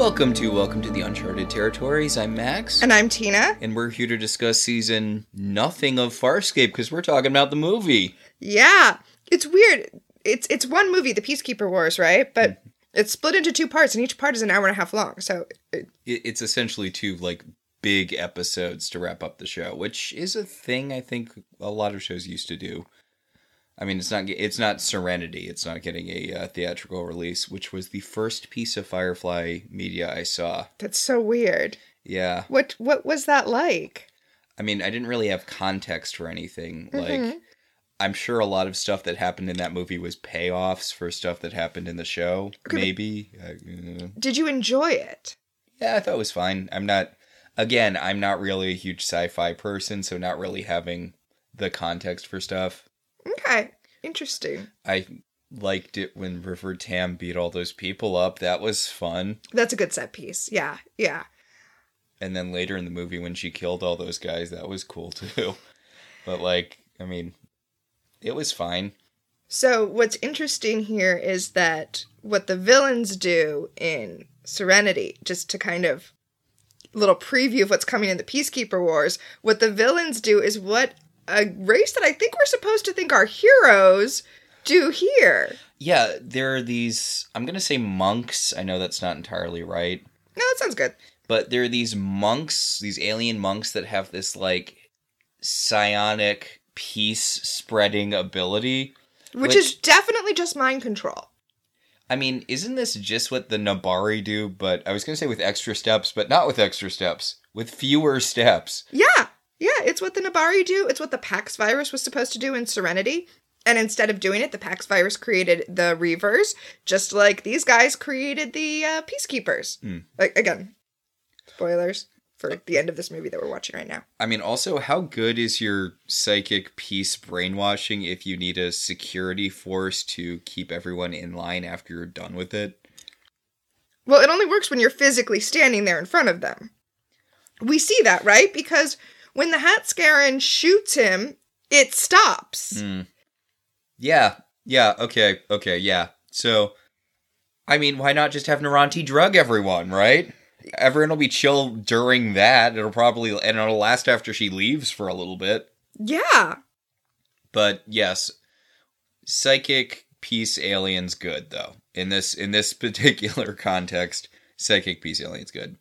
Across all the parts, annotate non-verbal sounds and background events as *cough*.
Welcome to Welcome to the Uncharted Territories. I'm Max. And I'm Tina. And we're here to discuss season nothing of Farscape because we're talking about the movie. Yeah. It's weird. It's it's one movie, The Peacekeeper Wars, right? But mm-hmm. it's split into two parts and each part is an hour and a half long. So it, It- It's essentially two like big episodes to wrap up the show, which is a thing I think a lot of shows used to do. I mean, it's not it's not Serenity. It's not getting a uh, theatrical release, which was the first piece of Firefly media I saw. that's so weird. Yeah, What what was that like? I mean, I didn't really have context for anything. Like, I'm sure a lot of stuff that happened in that movie was payoffs for stuff that happened in the show. Okay, Maybe. Uh, Did you enjoy it? yeah, I thought it was fine. I'm not. Again, I'm not really a huge sci-fi person, so not really having the context for stuff. Okay. Interesting. I liked it when River Tam beat all those people up. That was fun. That's a good set piece. Yeah. Yeah. And then later in the movie, when she killed all those guys, that was cool *laughs* too. But like, I mean, it was fine. So what's interesting here is that what the villains do in Serenity, just to kind of little preview of what's coming in the Peacekeeper Wars, what the villains do is what a race that I think we're supposed to think our heroes do here. Yeah, there are these. I'm gonna say monks. I know that's not entirely right, No, that sounds good. but there are these monks, these alien monks that have this like psionic peace spreading ability. Which, Which- is definitely just mind control. I mean, isn't this just what the Nebari do? But I was gonna say with extra steps, but not with extra steps. With fewer steps. Yeah. Yeah, it's what the Nebari do. It's what the Pax virus was supposed to do in Serenity. And instead of doing it, the Pax virus created the Reavers, just like these guys created the uh, Peacekeepers. Hmm. Like again, spoilers for the end of this movie that we're watching right now. I mean, also, how good is your psychic peace brainwashing if you need a security force to keep everyone in line after you're done with it? Well, it only works when you're physically standing there in front of them. We see that, right? Because when the Hat Scarran shoots him, it stops. Hmm. Yeah, yeah, okay, okay, yeah. So, I mean, why not just have Noranti drug everyone, right? Everyone will be chill during that. It'll probably, and it'll last after she leaves for a little bit. Yeah. But yes, psychic peace aliens good though. In this in this *laughs* particular context, psychic peace aliens good.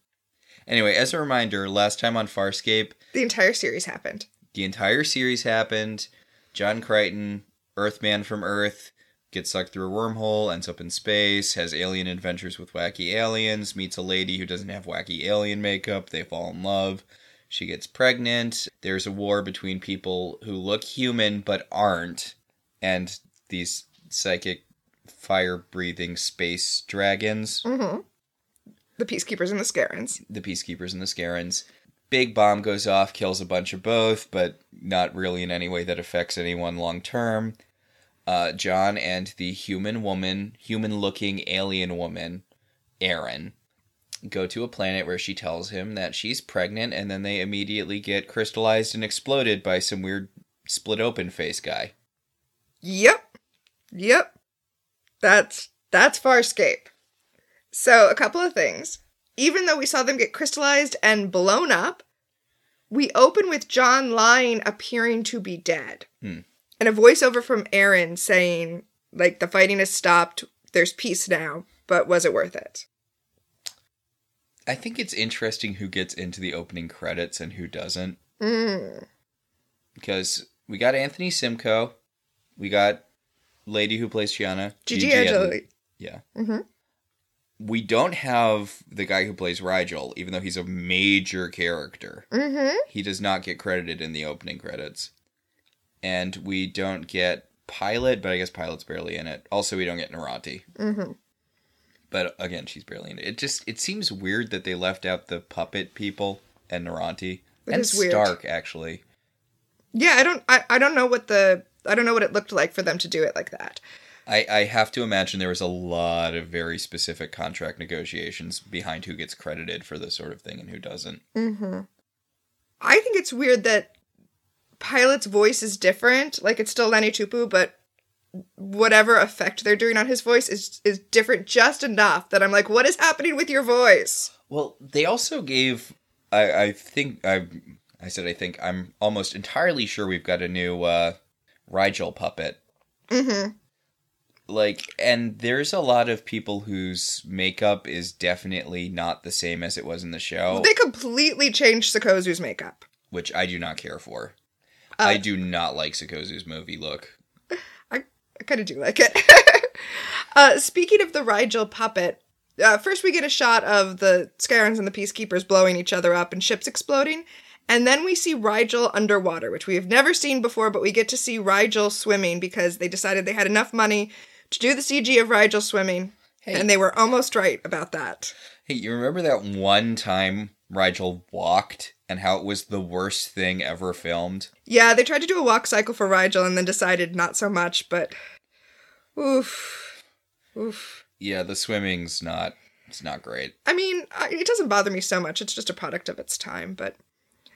Anyway, as a reminder, last time on Farscape, The entire series happened. the entire series happened. John Crichton, Earthman from Earth, gets sucked through a wormhole, ends up in space, has alien adventures with wacky aliens, meets a lady who doesn't have wacky alien makeup, they fall in love. She gets pregnant. There's a war between people who look human but aren't, and these psychic fire breathing space dragons Mm-hmm. The Peacekeepers and the Scarrans. the peacekeepers and the Scarrans. Big bomb goes off, kills a bunch of both, but not really in any way that affects anyone long term. Uh, John and the human woman, human looking alien woman, Aeryn, go to a planet where she tells him that she's pregnant, and then they immediately get crystallized and exploded by some weird split open face guy. Yep. Yep. That's that's Farscape. So, a couple of things. Even though we saw them get crystallized and blown up, we open with John lying appearing to be dead. Hmm. And a voiceover from Aeryn saying, like, the fighting has stopped, there's peace now, but was it worth it? I think it's interesting who gets into the opening credits and who doesn't. Mm. because we got Anthony Simcoe, we got lady who plays Chiana, Gigi Gigi Edgley. Yeah, Mhm. We don't have the guy who plays Rygel, even though he's a major character. Mm-hmm. He does not get credited in the opening credits, and we don't get Pilot, but I guess Pilot's barely in it. Also, we don't get Noranti, Mm-hmm. but again, she's barely in it. It just it seems weird that they left out the puppet people and Noranti It and is weird. Stark actually. Yeah, I don't I, I don't know what the I don't know what it looked like for them to do it like that. I, I have to imagine there was a lot of very specific contract negotiations behind who gets credited for this sort of thing and who doesn't. Mm-hmm. I think it's weird that Pilot's voice is different. Like it's still Lani Tupu, but whatever effect they're doing on his voice is is different just enough that I'm like, what is happening with your voice? Well, they also gave. I I think I I said I think I'm almost entirely sure we've got a new uh, Rygel puppet. Mm-hmm. Like, and there's a lot of people whose makeup is definitely not the same as it was in the show, They completely changed Sikozu's makeup. which I do not care for. Uh, I do not like Sikozu's movie look. I kind of do like it. *laughs* uh, speaking of the Rygel puppet, uh, first we get a shot of the Scarrans and the Peacekeepers blowing each other up and ships exploding. And then we see Rygel underwater, which we have never seen before, but we get to see Rygel swimming because they decided they had enough money to do the CG of Rygel swimming. Hey. And they were almost right about that. Hey, you remember that one time Rygel walked and how it was the worst thing ever filmed? Yeah, they tried to do a walk cycle for Rygel and then decided not so much, but oof. Oof. Yeah, the swimming's not. It's not great. I mean, it doesn't bother me so much. It's just a product of its time, but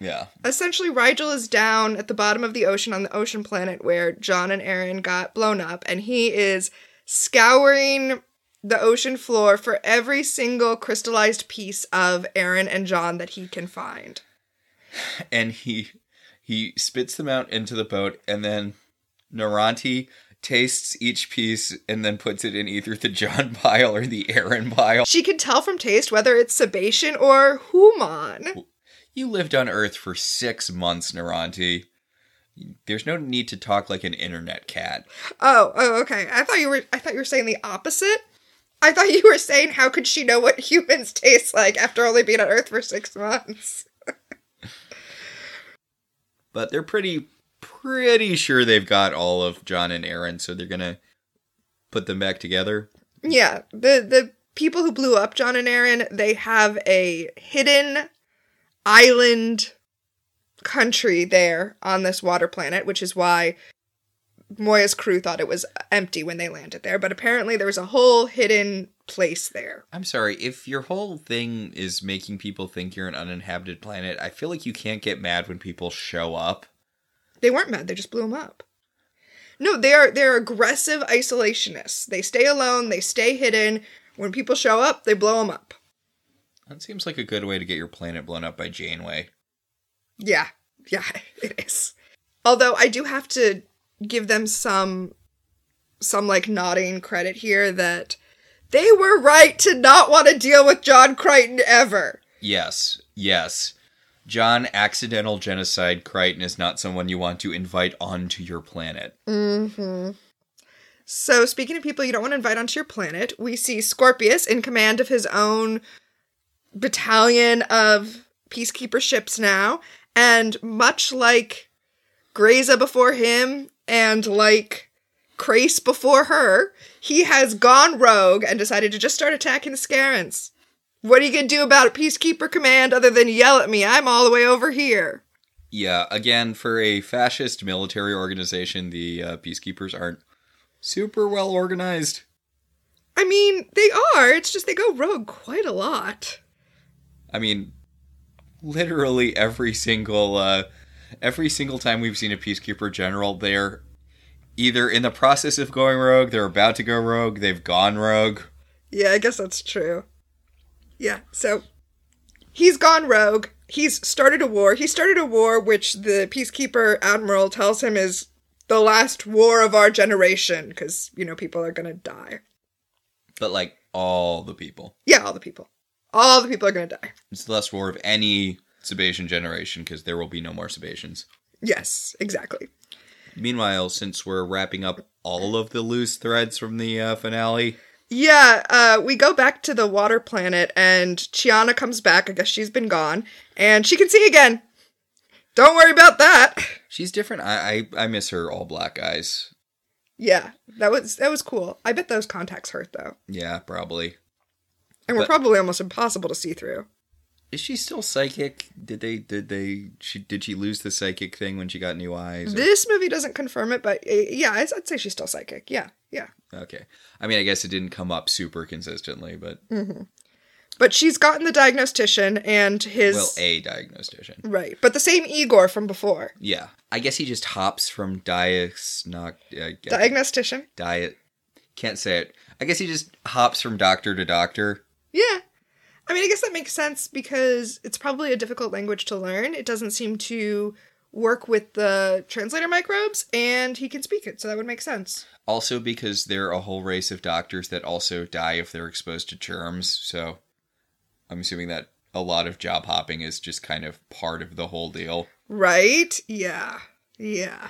Yeah. essentially Rygel is down at the bottom of the ocean on the ocean planet where John and Aeryn got blown up and he is scouring the ocean floor for every single crystallized piece of Aeryn and John that he can find. and he he spits them out into the boat and then Noranti tastes each piece and then puts it in either the John *laughs* pile or the Aeryn pile. She can tell from taste whether it's Sebacean or Human. You lived on Earth for six months, Noranti. There's no need to talk like an internet cat. Oh, oh, okay. I thought you were I thought you were saying the opposite. I thought you were saying how could she know what humans taste like after only being on Earth for six months? *laughs* But they're pretty pretty sure they've got all of John and Aeryn, so they're gonna put them back together. Yeah, the the people who blew up John and Aeryn, they have a hidden island country there on this water planet, which is why Moya's crew thought it was empty when they landed there. But apparently, there was a whole hidden place there. I'm sorry, if your whole thing is making people think you're an uninhabited planet, I feel like you can't get mad when people show up. They weren't mad; they just blew them up. No, they are they're aggressive isolationists. They stay alone. They stay hidden. When people show up, they blow them up. That seems like a good way to get your planet blown up by Janeway. Yeah, yeah, *laughs* it is. Although I do have to give them some some like nodding credit here that they were right to not want to deal with John Crichton ever. Yes, yes. John Accidental Genocide Crichton is not someone you want to invite onto your planet. Mm-hmm. So speaking of people you don't want to invite onto your planet, we see Scorpius in command of his own battalion of peacekeeper ships now, and much like Grayza before him and like Crais before her, he has gone rogue and decided to just start attacking the Scarrans. What are you gonna do about a Peacekeeper Command, other than yell at me? I'm all the way over here. Yeah, again, for a fascist military organization, the uh, peacekeepers aren't super well organized. I mean, they are, it's just they go rogue quite a lot. I mean, literally every single uh, every single time we've seen a peacekeeper general, they're either in the process of going rogue, they're about to go rogue, they've gone rogue. Yeah, I guess that's true. Yeah, so he's gone rogue. He's started a war. He started a war which the peacekeeper admiral tells him is the last war of our generation because, you know, people are going to die. But like all the people, Yeah, all the people. All the people are going to die. it's the last war of any Sebacean generation because there will be no more Sebaceans. Yes, exactly. Meanwhile, since we're wrapping up all of the loose threads from the uh, finale, Yeah, uh, we go back to the water planet and Chiana comes back. I guess she's been gone and she can see again. Don't worry about that. she's different. I I, I miss her all black eyes. Yeah, that was that was cool. I bet those contacts hurt though. Yeah, probably. And were But- probably almost impossible to see through. Is she still psychic? Did they did they she did she lose the psychic thing when she got new eyes? or- This movie doesn't confirm it, but uh, yeah, I'd I'd say she's still psychic. Yeah, yeah. Okay. I mean, I guess it didn't come up super consistently, but But she's gotten the diagnostician and his Well, a diagnostician. right, but the same Igor from before. Yeah. I guess he just hops from diagnostic uh, Diagnostician. diet. Can't say it. I guess he just hops from doctor to doctor. Yeah. I mean, I guess that makes sense because it's probably a difficult language to learn. It doesn't seem to work with the translator microbes, and he can speak it, so that would make sense. Also, because they're a whole race of doctors that also die if they're exposed to germs. So, I'm assuming that a lot of job hopping is just kind of part of the whole deal. Right? Yeah. Yeah.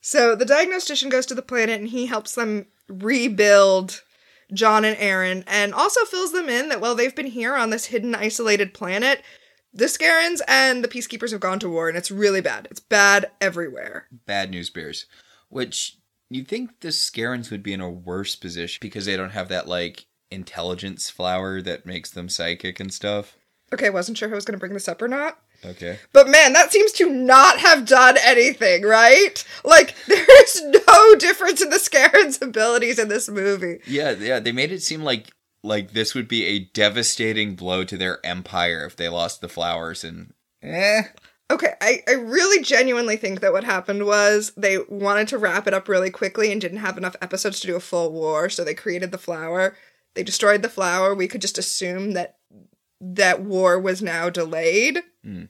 So the diagnostician goes to the planet and he helps them rebuild John and Aeryn and also fills them in that while they've been here on this hidden, isolated planet, the Scarrans and the Peacekeepers have gone to war and it's really bad. It's bad everywhere. Bad news bears. Which you'd think the Scarrans would be in a worse position because they don't have that, like, intelligence flower that makes them psychic and stuff. Okay, I wasn't sure who was going to bring this up or not. Okay. But man, that seems to not have done anything, right? Like, *laughs* there's no difference in the Scarrans' abilities in this movie. Yeah, yeah, they made it seem like like this would be a devastating blow to their empire if they lost the flowers and eh. Okay, I, I really genuinely think that what happened was they wanted to wrap it up really quickly and didn't have enough episodes to do a full war, so they created the flower. They destroyed the flower. We could just assume that that war was now delayed. Hmm.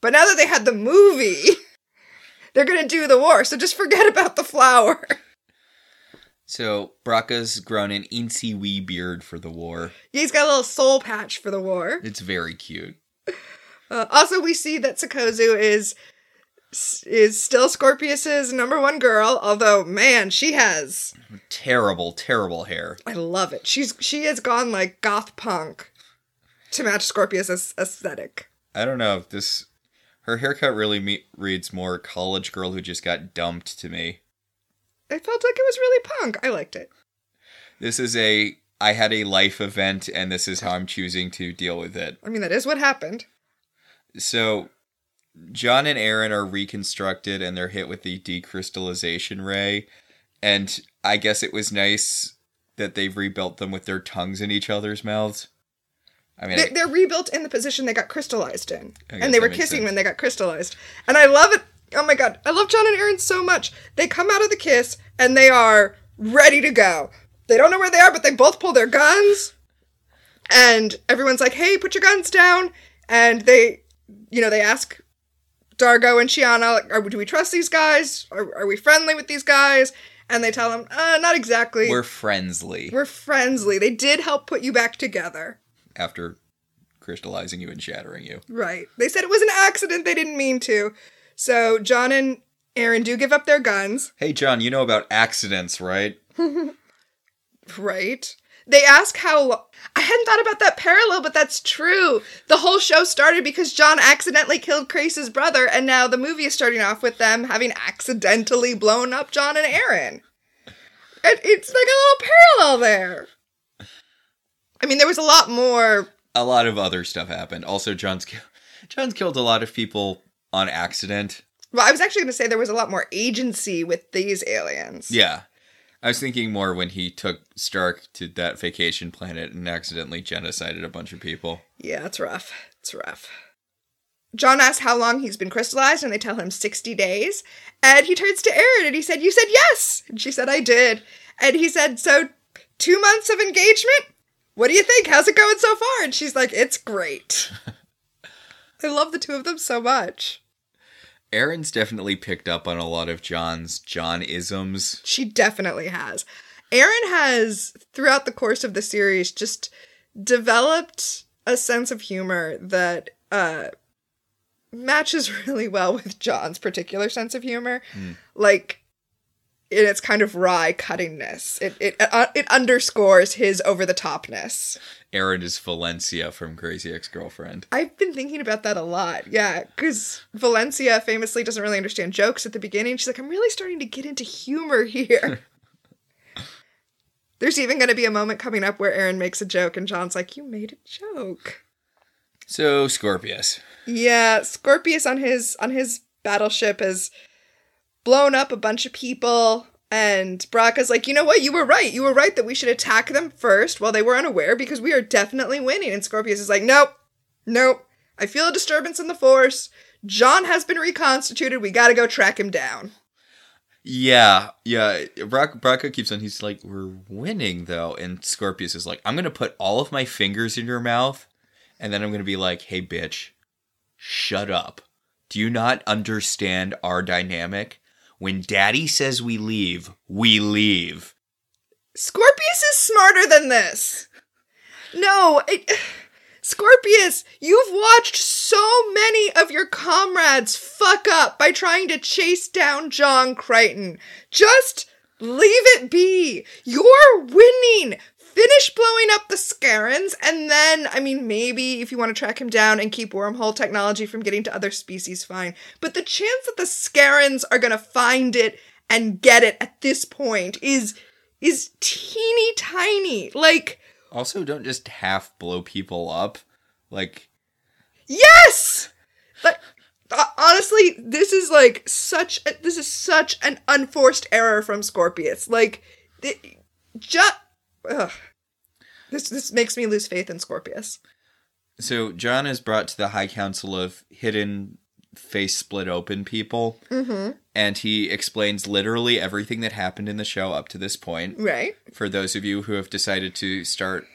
But now that they had the movie, *laughs* they're gonna do the war, so just forget about the flower. So Braca's grown an incy wee beard for the war. Yeah, He's got a little soul patch for the war. It's very cute. Uh, also, we see that Sikozu is is still Scorpius's number one girl. Although, man, she has Terrible, terrible hair. I love it. She's she has gone like goth punk to match Scorpius's aesthetic. I don't know if this her haircut really me- reads more college girl who just got dumped to me. I felt like it was really punk. I liked it. This is a I had a life event and this is how I'm choosing to deal with it. I mean, that is what happened. So John and Aeryn are reconstructed and they're hit with the decrystallization ray. And I guess it was nice that they've rebuilt them with their tongues in each other's mouths. I mean, They, they're rebuilt in the position they got crystallized in, and they were kissing sense. when they got crystallized. And I love it. Oh my god, I love John and Aeryn so much. They come out of the kiss and they are ready to go. They don't know where they are, but they both pull their guns. And everyone's like, "Hey, put your guns down." And they, you know, they ask Dargo and Chiana, like, are, "Do we trust these guys? Are, are we friendly with these guys?" And they tell them, uh, "Not exactly. we're friendly We're friendly. They did help put you back together." After crystallizing you and shattering you. Right. They said it was an accident. They didn't mean to. So John and Aeryn do give up their guns. Hey, John, you know about accidents, right? *laughs* Right. They ask how. Lo- I hadn't thought about that parallel, but that's true. The whole show started because John accidentally killed Crais's brother, and now the movie is starting off with them having accidentally blown up John and Aeryn. It, it's like a little parallel there. I mean, there was a lot more. A lot of other stuff happened. Also, John's ki- *laughs* John's killed a lot of people on accident. Well, I was actually going to say there was a lot more agency with these aliens. Yeah. I was thinking more when he took Stark to that vacation planet and accidentally genocided a bunch of people. Yeah, it's rough. It's rough. John asks how long he's been crystallized, and they tell him 60 days. And he turns to Aeryn and he said, You said yes! And she said, I did. And he said, So, two months of engagement? What do you think? How's it going so far? And she's like, It's great. I love the two of them so much. Aeryn's definitely picked up on a lot of John's John isms. She definitely has. Aeryn has, throughout the course of the series, just developed a sense of humor that uh, matches *laughs* really well with John's particular sense of humor. Like, in its kind of wry cuttingness, it it uh, it underscores his over the topness. Aeryn is Valencia from Crazy Ex Girlfriend. I've been thinking about that a lot. Yeah, because Valencia famously doesn't really understand jokes at the beginning. She's like, I'm really starting to get into humor *laughs* here. *laughs* There's even going to be a moment coming up where Aeryn makes a joke and John's like, You made a joke. So, Scorpius. Yeah, Scorpius on his on his battleship has blown up a bunch of people. And Braca's like, you know what? You were right. You were right that we should attack them first while they were unaware because we are definitely winning. And Scorpius is like, nope, nope. I feel a disturbance in the force. John has been reconstituted. We gotta go track him down. Yeah, yeah. Bra- Braca keeps on. He's like, "We're winning, though," and Scorpius is like, "I'm gonna put all of my fingers in your mouth, and then I'm gonna be like, hey, bitch, shut up. Do you not understand our dynamic? When Daddy says we leave, we leave." Scorpius is smarter than this. No, it, *sighs* Scorpius, you've watched so many of your comrades fuck up by trying to chase down John Crichton. Just leave it be. You're winning. Finish blowing up the Scarrans, and then, I mean, maybe if you want to track him down and keep wormhole technology from getting to other species, fine. But the chance that the Scarrans are gonna find it and get it at this point is is teeny tiny. Like, Also, don't just half blow people up. Like, yes! Like, uh, honestly, this is like such a, this is such an unforced error from Scorpius. Like, just this this makes me lose faith in Scorpius. so John is brought to the High Council of Hidden Face Split Open People, Mm-hmm. and he explains literally everything that happened in the show up to this point. Right. For those of you who have decided to start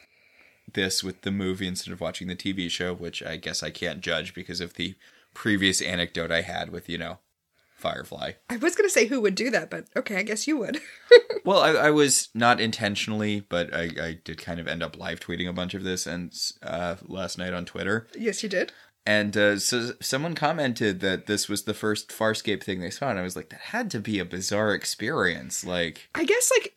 this with the movie instead of watching the TV show, which I guess I can't judge because of the previous anecdote I had with, you know, Firefly. I was gonna say who would do that, but okay, I guess you would. *laughs* Well, I, I was not intentionally, but I, I did kind of end up live tweeting a bunch of this and uh, last night on Twitter. yes, you did. And uh, so someone commented that this was the first Farscape thing they saw, and I was like, that had to be a bizarre experience. Like, I guess like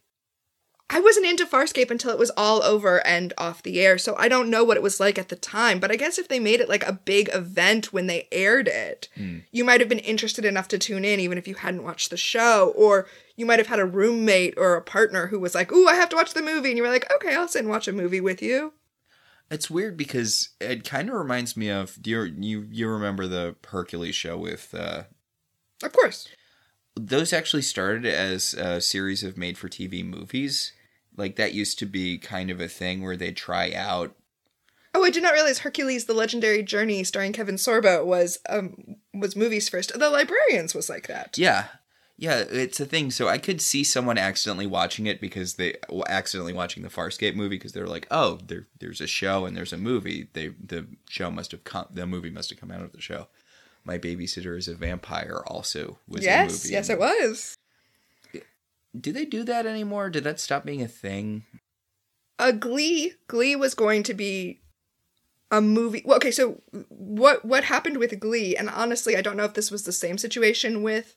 I wasn't into Farscape until it was all over and off the air, so I don't know what it was like at the time. But I guess if they made it like a big event when they aired it, you might have been interested enough to tune in, even if you hadn't watched the show, or you might have had a roommate or a partner who was like, "Ooh, I have to watch the movie," and you were like, "Okay, I'll sit and watch a movie with you." it's weird because it kind of reminds me of do you you you remember the Hercules show with uh, Of course. those actually started as a series of made for TV movies. Like that used to be kind of a thing where they try out Oh, I did not realize Hercules: The Legendary Journey, starring Kevin Sorbo, was um was movies first. The Librarians was like that. Yeah. Yeah, it's a thing. So I could see someone accidentally watching it because they well, accidentally watching the Farscape movie because they're like, "Oh, there there's a show and there's a movie. They the show must have come the movie must have come out of the show." My babysitter is a vampire also was a yes, movie. yes, it was. Do they do that anymore? Did that stop being a thing? uh, Glee. Glee was going to be a movie. Well, okay, so what what happened with Glee? And honestly, I don't know if this was the same situation with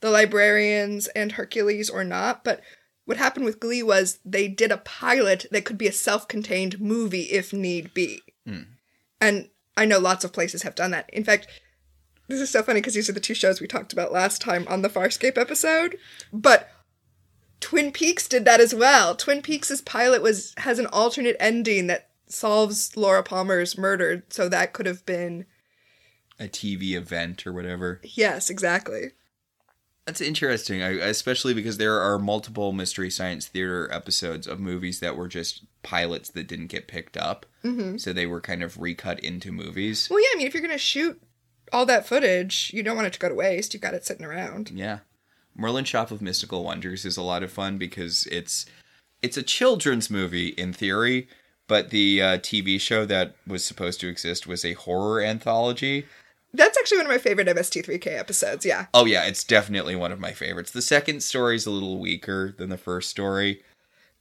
the Librarians and Hercules or not. But what happened with Glee was they did a pilot that could be a self-contained movie if need be. Hmm. And I know lots of places have done that. In fact, this is so funny because these are the two shows we talked about last time on the Farscape episode. But Twin Peaks did that as well. Twin Peaks' pilot was has an alternate ending that solves Laura Palmer's murder, so that could have been A TV event or whatever. yes, exactly. That's interesting, I, especially because there are multiple Mystery Science Theater episodes of movies that were just pilots that didn't get picked up. hmm So they were kind of recut into movies. Well, yeah, I mean, if you're gonna shoot all that footage, you don't want it to go to waste. You've got it sitting around. Yeah. Merlin Shop of Mystical Wonders is a lot of fun because it's it's a children's movie in theory, but the uh, TV show that was supposed to exist was a horror anthology. That's actually one of my favorite MST3K episodes. Yeah. Oh yeah, it's definitely one of my favorites. The second story's a little weaker than the first story.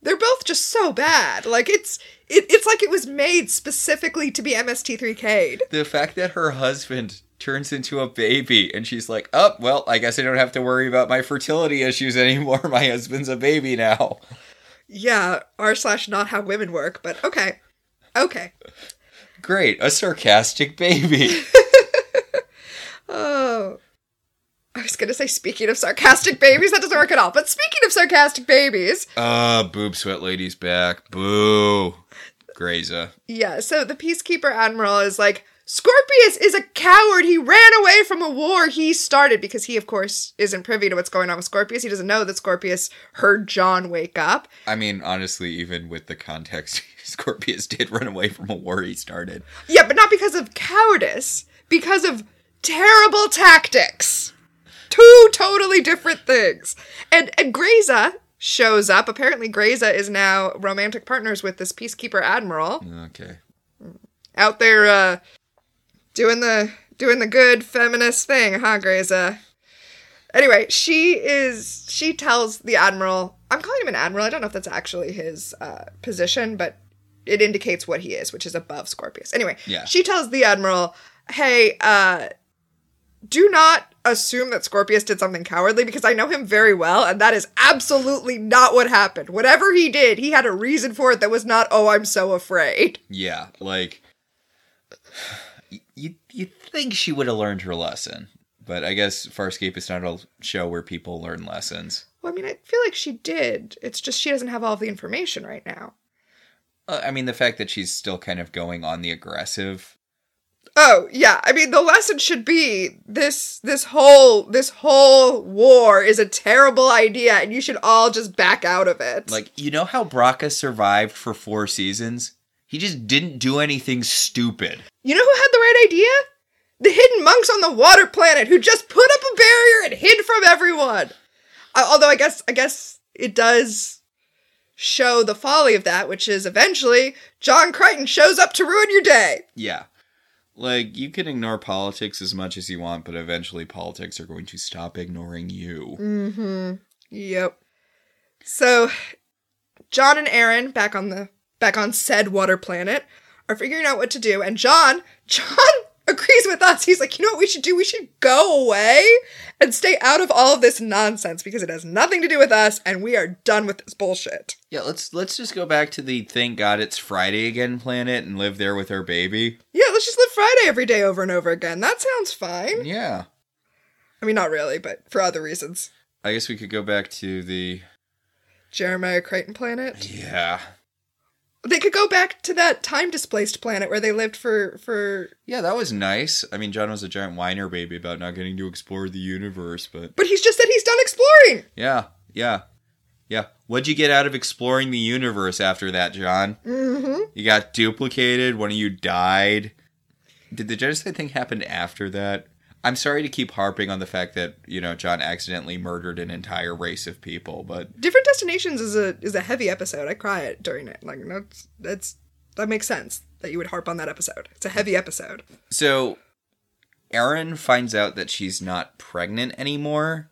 They're both just so bad. Like it's it, it's like it was made specifically to be MST3K'd. The fact that her husband turns into a baby and she's like, "Oh, well, I guess I don't have to worry about my fertility issues *laughs* anymore. My husband's a baby now." Yeah, r slash not how women work, but okay, okay. Great, a sarcastic baby. *laughs* Oh, I was gonna say speaking of sarcastic babies, that doesn't work at all. But speaking of sarcastic babies, Ah, boob sweat lady's back. Boo. Grayza. yeah. So the peacekeeper admiral is like, Scorpius is a coward. He ran away from a war he started because he, of course, isn't privy to what's going on with Scorpius. He doesn't know that Scorpius heard John wake up. I mean, honestly, even with the context, *laughs* Scorpius did run away from a war he started. Yeah, but not because of cowardice, because of terrible tactics. Two totally different things. And and Grayza shows up. Apparently, Grayza is now romantic partners with this peacekeeper admiral Okay. out there uh, doing the doing the good feminist thing, huh, Grayza? Anyway, she is she tells the admiral. I'm calling him an admiral. I don't know if that's actually his uh, position, but it indicates what he is, which is above Scorpius. Anyway, Yeah. she tells the admiral, "Hey, uh, do not assume that Scorpius did something cowardly because I know him very well, and that is absolutely not what happened. Whatever he did, he had a reason for it that was not, oh, I'm so afraid. Yeah, like you you think she would have learned her lesson, but I guess Farscape is not a show where people learn lessons. Well, I mean, I feel like she did. It's just she doesn't have all of the information right now. Uh, I mean, the fact that she's still kind of going on the aggressive. Oh, yeah. I mean, the lesson should be this this whole this whole war is a terrible idea and you should all just back out of it. Like, you know how Braca survived for four seasons? He just didn't do anything stupid. You know who had the right idea? The hidden monks on the water planet who just put up a barrier and hid from everyone. Uh, although I guess I guess it does show the folly of that, which is eventually John Crichton shows up to ruin your day. Yeah. Like, you can ignore politics as much as you want, but eventually politics are going to stop ignoring you. Mm-hmm. Yep. So John and Aeryn back on the back on said water planet are figuring out what to do, and John John *laughs* agrees with us. He's like, you know what we should do? We should go away and stay out of all of this nonsense because it has nothing to do with us, and we are done with this bullshit. Yeah, let's let's just go back to the thank God it's Friday again planet and live there with our baby. Yeah, let's just live Friday every day over and over again. That sounds fine. Yeah. I mean, not really, but for other reasons. I guess we could go back to the Jeremiah Crichton planet. Yeah. They could go back to that time displaced planet where they lived for for Yeah, that was nice. I mean, John was a giant whiner baby about not getting to explore the universe, but But he's just said he's done exploring. yeah, yeah. Yeah. What'd you get out of exploring the universe after that, John? Mm-hmm. You got duplicated, one of you died. Did the genocide thing happen after that? I'm sorry to keep harping on the fact that, you know, John accidentally murdered an entire race of people, but Different destinations is a is a heavy episode. I cry it during it. Like that's that's that makes sense that you would harp on that episode. It's a heavy episode. So, Erin finds out that she's not pregnant anymore.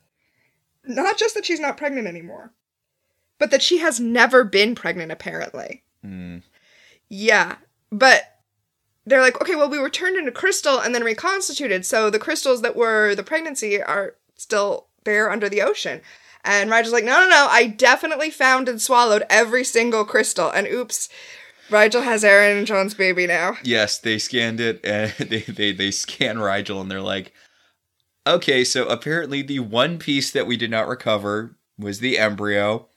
Not just that she's not pregnant anymore, but that she has never been pregnant. Apparently, Hmm. yeah. But they're like, okay, well, we were turned into crystal and then reconstituted, so the crystals that were the pregnancy are still there under the ocean. And Rygel's like, no, no, no, I definitely found and swallowed every single crystal. And oops, Rygel has Aeryn and John's baby now. Yes, they scanned it and *laughs* they, they, they scan Rygel and they're like, okay, so apparently the one piece that we did not recover was the embryo.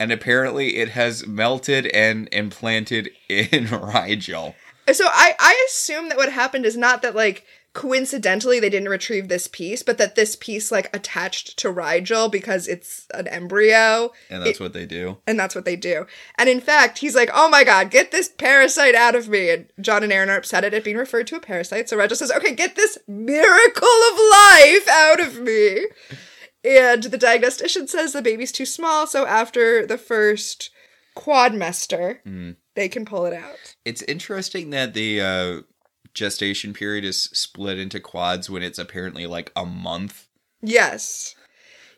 And apparently it has melted and implanted in *laughs* Rygel. So I, I assume that what happened is not that like coincidentally they didn't retrieve this piece, but that this piece like attached to Rygel because it's an embryo. And that's what they do. And that's what they do. And in fact, he's like, oh my god, get this parasite out of me. And John and Aeryn are upset at it being referred to a parasite. So Rygel says, okay, get this miracle of life out of me. And the diagnostician says the baby's too small. So after the first quadmester, Mm. They can pull it out. It's interesting that the uh, gestation period is split into quads when it's apparently like a month. Yes.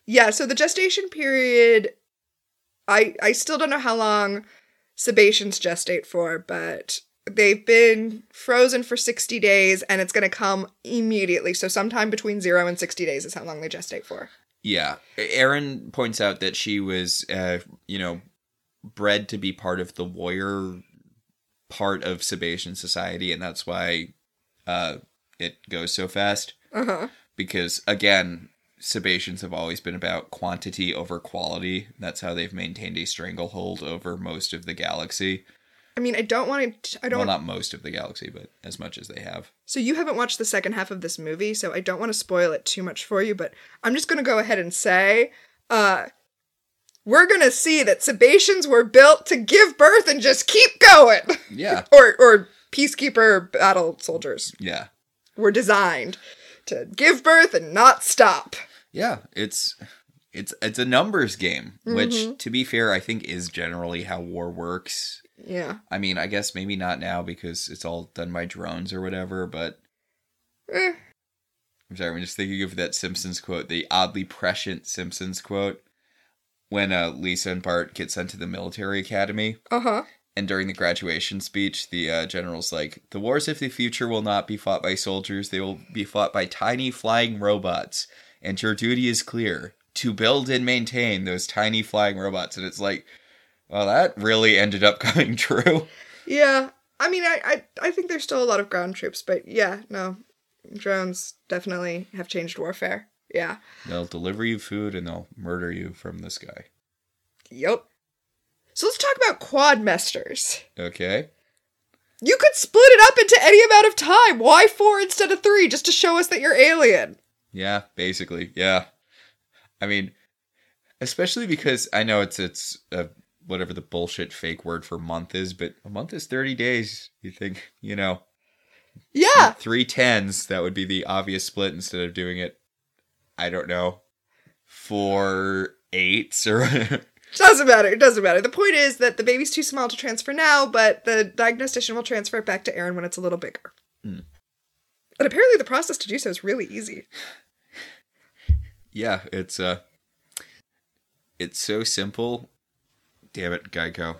Yeah, so the gestation period I I still don't know how long sebaceans gestate for, but they've been frozen for 60 days and it's going to come immediately. So sometime between 0 and 60 days is how long they gestate for. Yeah. Aeryn points out that she was, uh, you know, bred to be part of the warrior part of Sebacean society, and that's why uh, it goes so fast. Uh-huh. Because, again, Sebaceans have always been about quantity over quality. That's how they've maintained a stranglehold over most of the galaxy. I mean, I don't want to. I don't. Well, not most of the galaxy, but as much as they have. So you haven't watched the second half of this movie, so I don't want to spoil it too much for you, but I'm just going to go ahead and say uh we're going to see that Sebaceans were built to give birth and just keep going. Yeah. *laughs* or or peacekeeper battle soldiers Yeah. were designed to give birth and not stop. Yeah, it's it's it's a numbers game, which to be fair, I think is generally how war works. Yeah. I mean, I guess maybe not now because it's all done by drones or whatever, but Eh. I'm sorry, I'm just thinking of that Simpsons quote, the oddly prescient Simpsons quote, when uh, Lisa and Bart get sent to the military academy, Uh-huh. and during the graduation speech, the uh, general's like, "The wars of the future will not be fought by soldiers; they will be fought by tiny flying robots, and your duty is clear: to build and maintain those tiny flying robots." And it's like, well, that really ended up *laughs* coming true. Yeah. I mean, I, I I think there's still a lot of ground troops, but yeah, no. Drones definitely have changed warfare. Yeah. They'll deliver you food and they'll murder you from the sky. Yep. So let's talk about quadmesters. Okay. You could split it up into any amount of time. Why four instead of three? Just to show us that you're alien. Yeah, basically. Yeah. I mean, especially because I know it's it's uh, whatever the bullshit fake word for month is, but a month is 30 days. You think, you know, Yeah. three tens, that would be the obvious split instead of doing it, I don't know, four eights or. *laughs* Doesn't matter. It doesn't matter. The point is that the baby's too small to transfer now, but the diagnostician will transfer it back to Aeryn when it's a little bigger. Hmm. And apparently the process to do so is really easy. yeah, it's uh it's so simple. Damn it, Geico.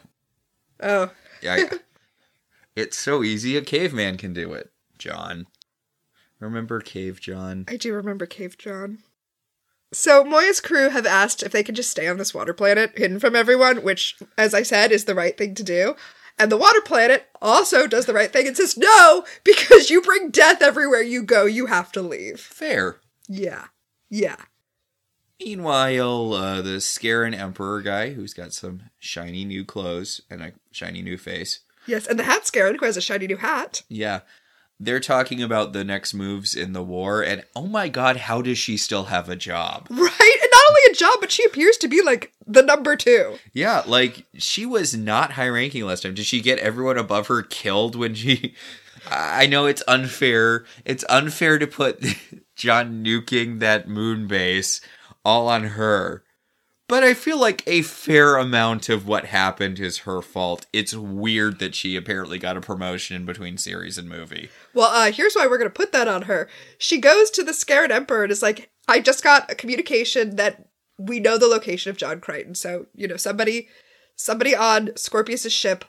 Oh. Yeah, I- *laughs* it's so easy. A caveman can do it. John, remember Cave John? I do remember Cave John. So Moya's crew have asked if they can just stay on this water planet hidden from everyone, which, as I said, is the right thing to do. And the water planet also does the right thing and says, no, because you bring death everywhere you go, you have to leave. Fair. Yeah. Yeah. Meanwhile, uh, the Scarran Emperor guy, who's got some shiny new clothes and a shiny new face, Yes, and the hat Scarran, who has a shiny new hat. yeah, they're talking about the next moves in the war, and oh my god, how does she still have a job? Right? And not only a job, but she appears to be like the number two. Yeah, like she was not high ranking last time. Did she get everyone above her killed when she? *laughs* I know it's unfair. It's unfair to put *laughs* John nuking that moon base all on her. But I feel like a fair amount of what happened is her fault. It's weird that she apparently got a promotion in between series and movie. Well, uh, here's why we're gonna put that on her. She goes to the Scarran Emperor and is like, I just got a communication that we know the location of John Crichton. So, you know, somebody somebody on Scorpius's ship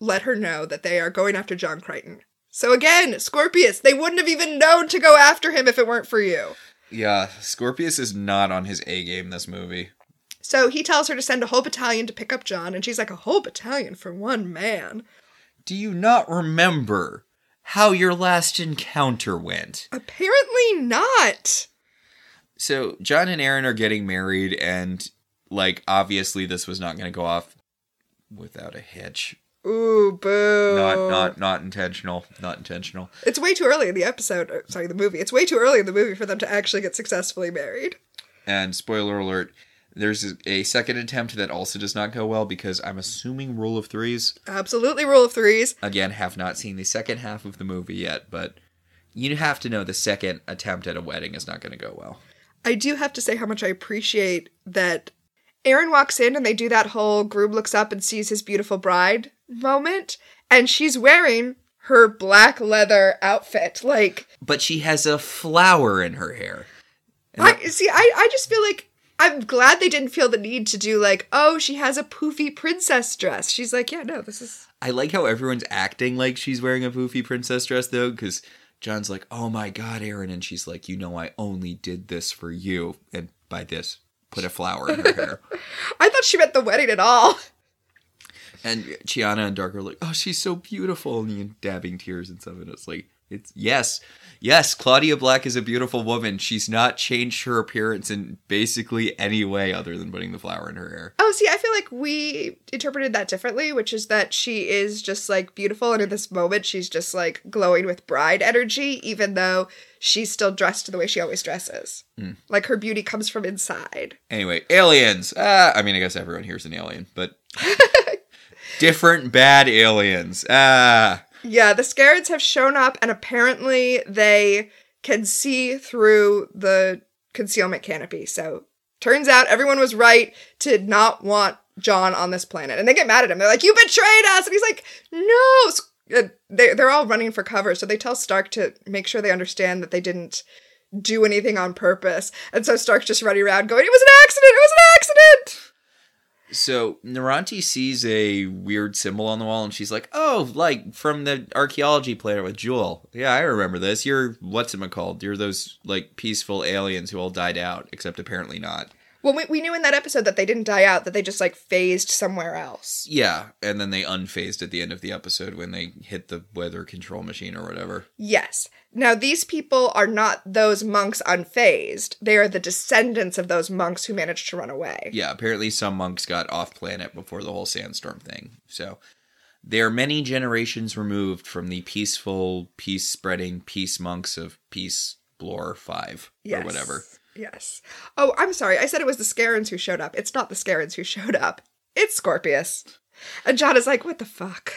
let her know that they are going after John Crichton. So again, Scorpius, they wouldn't have even known to go after him if it weren't for you. Yeah, Scorpius is not on his A game this movie. So he tells her to send a whole battalion to pick up John, and she's like, a whole battalion for one man. Do you not remember how your last encounter went? Apparently not. So John and Aaron are getting married, and like obviously this was not going to go off without a hitch. Ooh, boo. Not not not intentional. Not intentional. It's way too early in the episode. Uh, sorry, the movie. It's way too early in the movie for them to actually get successfully married. And spoiler alert: there's a second attempt that also does not go well because I'm assuming rule of threes. Absolutely, rule of threes. Again, have not seen the second half of the movie yet, but you have to know the second attempt at a wedding is not going to go well. I do have to say how much I appreciate that Aeryn walks in and they do that whole groom looks up and sees his beautiful bride moment, and she's wearing her black leather outfit. Like, But she has a flower in her hair. And I see. I I just feel like. I'm glad they didn't feel the need to do like, oh, she has a poofy princess dress. She's like, yeah, no, this is I like how everyone's acting like she's wearing a poofy princess dress though, because John's like, "Oh my god, Aeryn," and she's like, "You know, I only did this for you." And by this, put a flower in her hair. *laughs* I thought she meant the wedding at all. And Chiana and Dargo are like, "Oh, she's so beautiful," and dabbing tears and stuff. And it's like, It's yes. Yes, Claudia Black is a beautiful woman. She's not changed her appearance in basically any way other than putting the flower in her hair. Oh, see, I feel like we interpreted that differently, which is that she is just like beautiful, and in this moment, she's just like glowing with bride energy, even though she's still dressed the way she always dresses. Like her beauty comes from inside. Anyway, aliens. Ah, I mean, I guess everyone here's an alien, but *laughs* different bad aliens. Ah. Yeah, the Scarrans have shown up, and apparently they can see through the concealment canopy. So turns out everyone was right to not want John on this planet, and they get mad at him. They're like, "You betrayed us," and he's like, "No." Uh, They they're all running for cover, so they tell Stark to make sure they understand that they didn't do anything on purpose. And so Stark's just running around going, "It was an accident. It was an accident." So Noranti sees a weird symbol on the wall, and she's like, "Oh, like from the archaeology planet with Jool. Yeah, I remember this. You're what's it called? You're those like peaceful aliens who all died out, except apparently not. Well, we, we knew in that episode that they didn't die out; that they just like phased somewhere else. Yeah, and then they unfazed at the end of the episode when they hit the weather control machine or whatever. Yes. Now, these people are not those monks unfazed. They are the descendants of those monks who managed to run away. Yeah, apparently some monks got off planet before the whole sandstorm thing. So they are many generations removed from the peaceful, peace spreading peace monks of Peace Blore 5 Yes. or whatever. Yes. Oh, I'm sorry. I said it was the Scarrans who showed up. It's not the Scarrans who showed up. It's Scorpius. And John is like, what the fuck?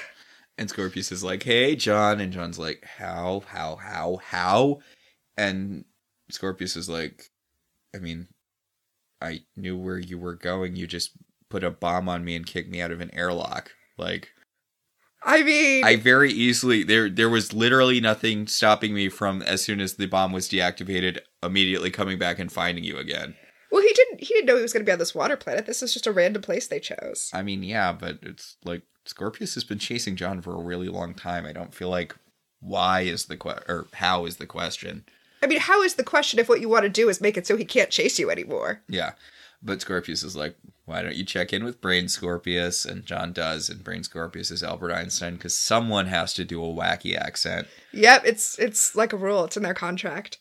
And Scorpius is like, hey, John. And John's like, how, how, how, how? And Scorpius is like, I mean, I knew where you were going. You just put a bomb on me and kicked me out of an airlock. Like, I mean, I very easily there there was literally nothing stopping me from as soon as the bomb was deactivated immediately coming back and finding you again. well, he didn't. He didn't know he was going to be on this water planet. This is just a random place they chose. I mean, yeah, but it's like Scorpius has been chasing John for a really long time. I don't feel like why is the que- or how is the question. I mean, how is the question if what you want to do is make it so he can't chase you anymore? Yeah. But Scorpius is like, why don't you check in with Brain Scorpius? And John does, and Brain Scorpius is Albert Einstein because someone has to do a wacky accent. Yep, it's it's like a rule. It's in their contract.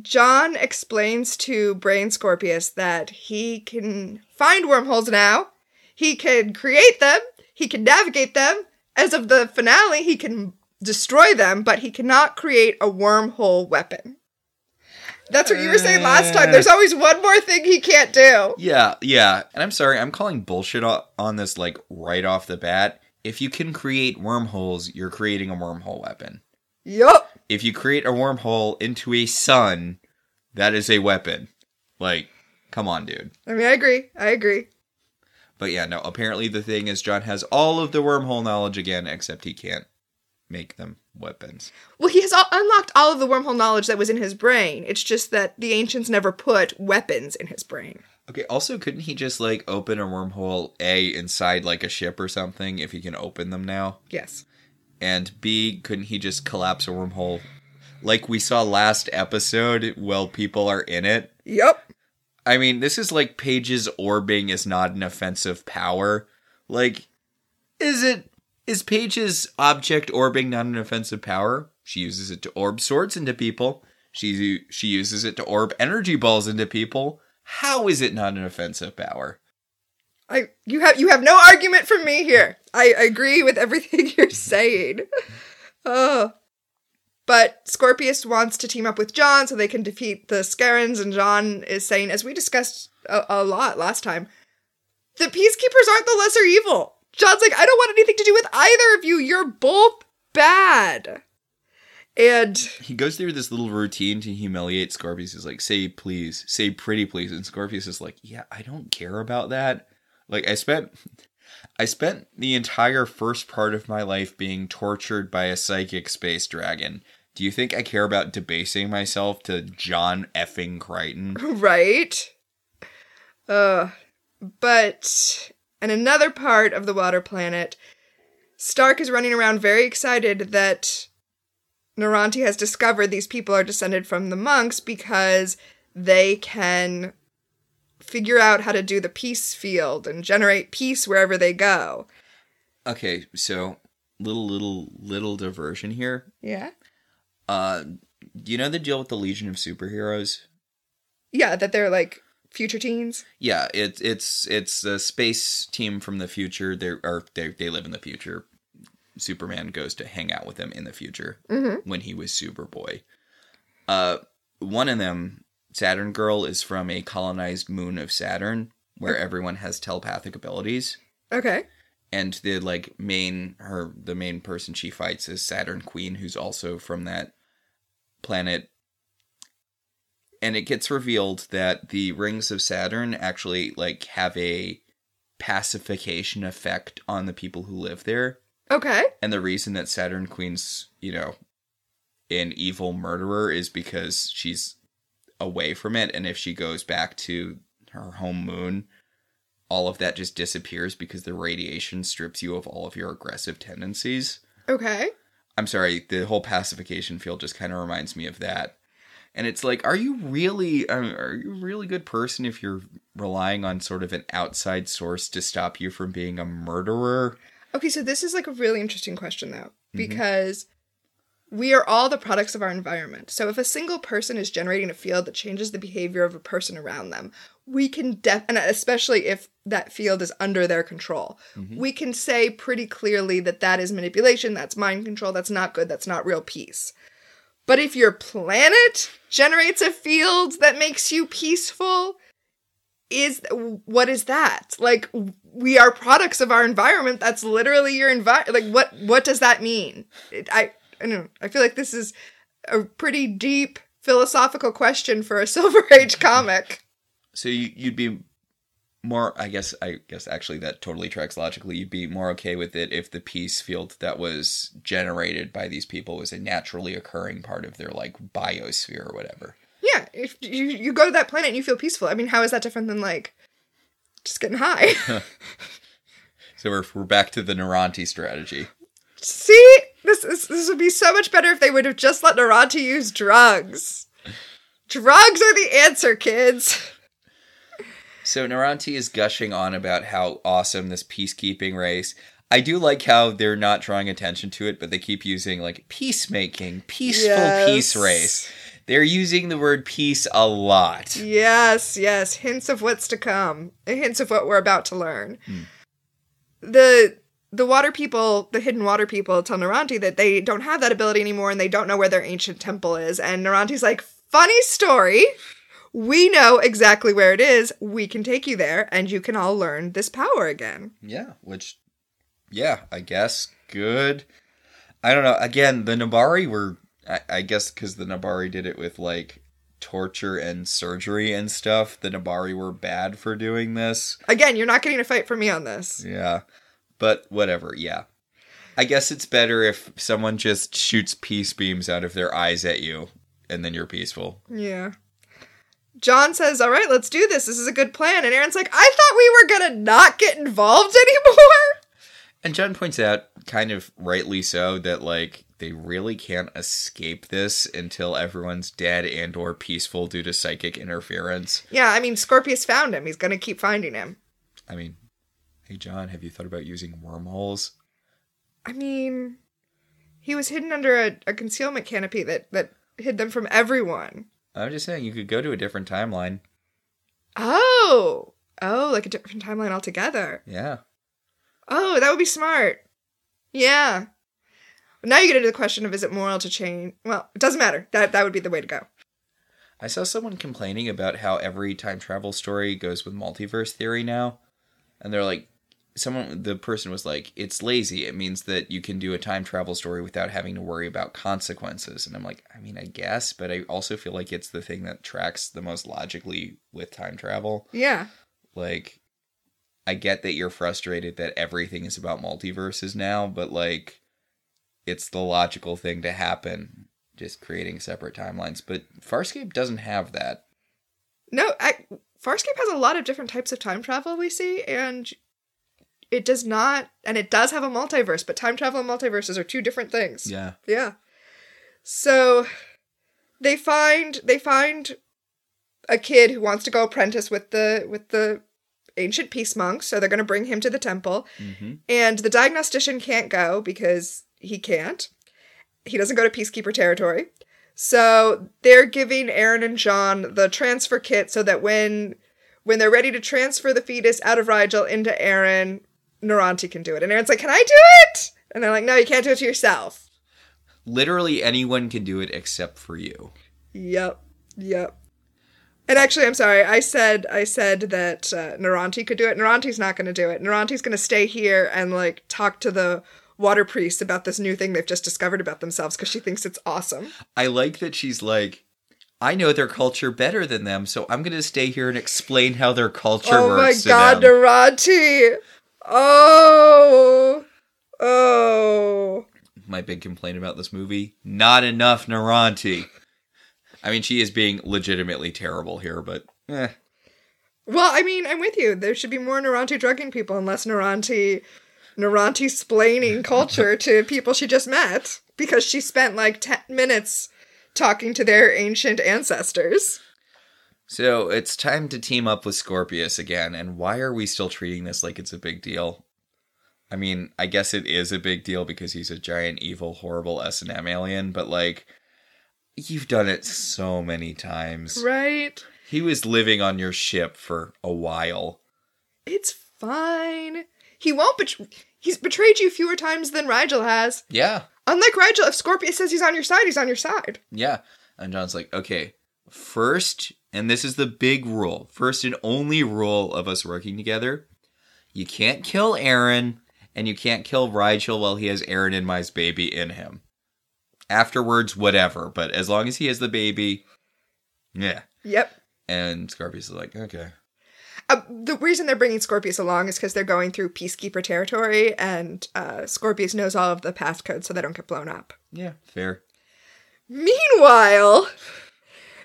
John explains to Brain Scorpius that he can find wormholes now. He can create them. He can navigate them. As of the finale, he can destroy them, but he cannot create a wormhole weapon. That's what you were saying last time. There's uh. always one more thing he can't do. Yeah, yeah. And I'm sorry, I'm calling bullshit on this like right off the bat. If you can create wormholes, you're creating a wormhole weapon. Yup. If you create a wormhole into a sun, that is a weapon. Like, come on, dude. I mean, I agree. I agree. But yeah, no, apparently the thing is John has all of the wormhole knowledge again, except he can't make them weapons. Well, he has all- unlocked all of the wormhole knowledge that was in his brain. It's just that the ancients never put weapons in his brain. Okay, also couldn't he just like open a wormhole A inside like a ship or something if he can open them now? Yes. And B, couldn't he just collapse a wormhole like we saw last episode while people are in it? Yep. I mean, this is like Paige's orbing is not an offensive power. Like, is it? Is Paige's object orbing not an offensive power? She uses it to orb swords into people. She she uses it to orb energy balls into people. How is it not an offensive power? I you have you have no argument from me here. I agree with everything *laughs* you're saying. Oh. But Scorpius wants to team up with John so they can defeat the Scarrans, and John is saying, as we discussed a, a lot last time, the peacekeepers aren't the lesser evil. John's like, I don't want anything to do with either of you. You're both bad. And He goes through this little routine to humiliate Scorpius. He's like, say please, say pretty please. And Scorpius is like, yeah, I don't care about that. Like I spent I spent the entire first part of my life being tortured by a psychic space dragon. Do you think I care about debasing myself to John effing Crichton? *laughs* Right? Uh, but in another part of the water planet, Stark is running around very excited that Noranti has discovered these people are descended from the monks because they can figure out how to do the peace field and generate peace wherever they go. Okay, so little little little diversion here. Yeah? Uh, do you know the deal with the Legion of Superheroes? Yeah, that they're like future teens. Yeah, it's it's it's a space team from the future. They are they they live in the future. Superman goes to hang out with them in the future Mm-hmm. when he was Superboy. Uh, one of them, Saturn Girl, is from a colonized moon of Saturn where everyone has telepathic abilities. Okay. and the like main her the main person she fights is Saturn Queen who's also from that planet and it gets revealed that the rings of Saturn actually like have a pacification effect on the people who live there Okay. and the reason that Saturn Queen's you know an evil murderer is because she's away from it and if she goes back to her home moon all of that just disappears because the radiation strips you of all of your aggressive tendencies. Okay. I'm sorry, the whole pacification field just kind of reminds me of that. And it's like, are you really, um, are you a really good person if you're relying on sort of an outside source to stop you from being a murderer? Okay, so this is like a really interesting question though, mm-hmm. because we are all the products of our environment. So if a single person is generating a field that changes the behavior of a person around them, we can def and especially if that field is under their control, mm-hmm. we can say pretty clearly that that is manipulation, that's mind control, that's not good, that's not real peace. But if your planet generates a field that makes you peaceful, is what is that? Like we are products of our environment. That's literally your environment. Like what what does that mean? It, I I don't. I feel like this is a pretty deep philosophical question for a *laughs* Silver Age comic. So you, you'd be more, I guess, I guess actually that totally tracks logically. You'd be more okay with it if the peace field that was generated by these people was a naturally occurring part of their like biosphere or whatever. Yeah, if you you go to that planet and you feel peaceful. I mean, how is that different than like just getting high? *laughs* So we're, we're back to the Noranti strategy. *laughs* See, this, this this would be so much better if they would have just let Noranti use drugs. Drugs are the answer, kids. So Noranti is gushing on about how awesome this peacekeeping race. I do like how they're not drawing attention to it, but they keep using like peacemaking, peaceful Yes. peace race. They're using the word peace a lot. Yes, yes. Hints of what's to come. Hints of what we're about to learn. Hmm. The the water people, the hidden water people, tell Noranti that they don't have that ability anymore and they don't know where their ancient temple is. And Noranti's like, funny story. We know exactly where it is. We can take you there and you can all learn this power again. Yeah, which, yeah, I guess good. I don't know. Again, the Nebari were, I, I guess, because the Nebari did it with like torture and surgery and stuff. The Nebari were bad for doing this. Again, you're not getting a fight from me on this. Yeah, but whatever. Yeah, I guess it's better if someone just shoots peace beams out of their eyes at you, and then you're peaceful. Yeah. John says, All right, let's do this. This is a good plan. And Aeryn's like, I thought we were going to not get involved *laughs* anymore. And John points out, kind of rightly so, that like they really can't escape this until everyone's dead and or peaceful due to psychic interference. Yeah, I mean, Scorpius found him. He's going to keep finding him. I mean, hey John, have you thought about using wormholes? I mean, he was hidden under a, a concealment canopy that, that hid them from everyone. I'm just saying you could go to a different timeline. Oh. Oh, like a different timeline altogether. Yeah. Oh, that would be smart. Yeah. Now you get into the question of is it moral to change? Well, it doesn't matter. That that would be the way to go. I saw someone complaining about how every time travel story goes with multiverse theory now. And they're like, someone, the person was like, it's lazy. It means that you can do a time travel story without having to worry about consequences. And I'm like, I mean, I guess, but I also feel like it's the thing that tracks the most logically with time travel. Yeah. Like, I get that you're frustrated that everything is about multiverses now, but like, it's the logical thing to happen, just creating separate timelines. But Farscape doesn't have that. No, I Farscape has a lot of different types of time travel we see, and it does not, and it does have a multiverse, but time travel and multiverses are two different things. Yeah. Yeah. So they find they find a kid who wants to go apprentice with the with the ancient peace monks, so they're going to bring him to the temple. Mm-hmm. And the diagnostician can't go because he can't. he doesn't go to peacekeeper territory. So they're giving Aeryn and John the transfer kit so that when when they're ready to transfer the fetus out of Rygel into Aeryn, Noranti can do it. And Aeryn's like, "Can I do it?" And they're like, "No, you can't do it to yourself." Literally anyone can do it except for you. Yep. Yep. And actually, I'm sorry. I said I said that uh, Noranti could do it. Noranti's not going to do it. Noranti's going to stay here and like talk to the water priests about this new thing they've just discovered about themselves because she thinks it's awesome. I like that she's like, I know their culture better than them, so I'm going to stay here and explain how their culture works. oh my god. Noranti! Oh, oh. My big complaint about this movie: not enough Noranti. I mean, she is being legitimately terrible here, but eh. Well, I mean, I'm with you. There should be more Noranti drugging people and less Noranti, Noranti splaining *laughs* culture to people she just met because she spent like 10 minutes talking to their ancient ancestors. So it's time to team up with Scorpius again, and why are we still treating this like it's a big deal? I mean, I guess it is a big deal because he's a giant, evil, horrible S and M alien, but like, you've done it so many times. Right? He was living on your ship for a while. It's fine. He won't betray. He's betrayed you fewer times than Rygel has. Yeah, Unlike Rygel, if Scorpius says he's on your side, he's on your side. yeah. And John's like, okay, first, and this is the big rule, first and only rule of us working together you can't kill Aeryn, and you can't kill Rygel while he has Aeryn and Mai's baby in him. Afterwards, whatever, but as long as he has the baby, yeah. Yep. And Scorpius is like, okay. Uh, the reason they're bringing Scorpius along is because they're going through peacekeeper territory, and uh, Scorpius knows all of the passcodes so they don't get blown up. Yeah, fair. Meanwhile,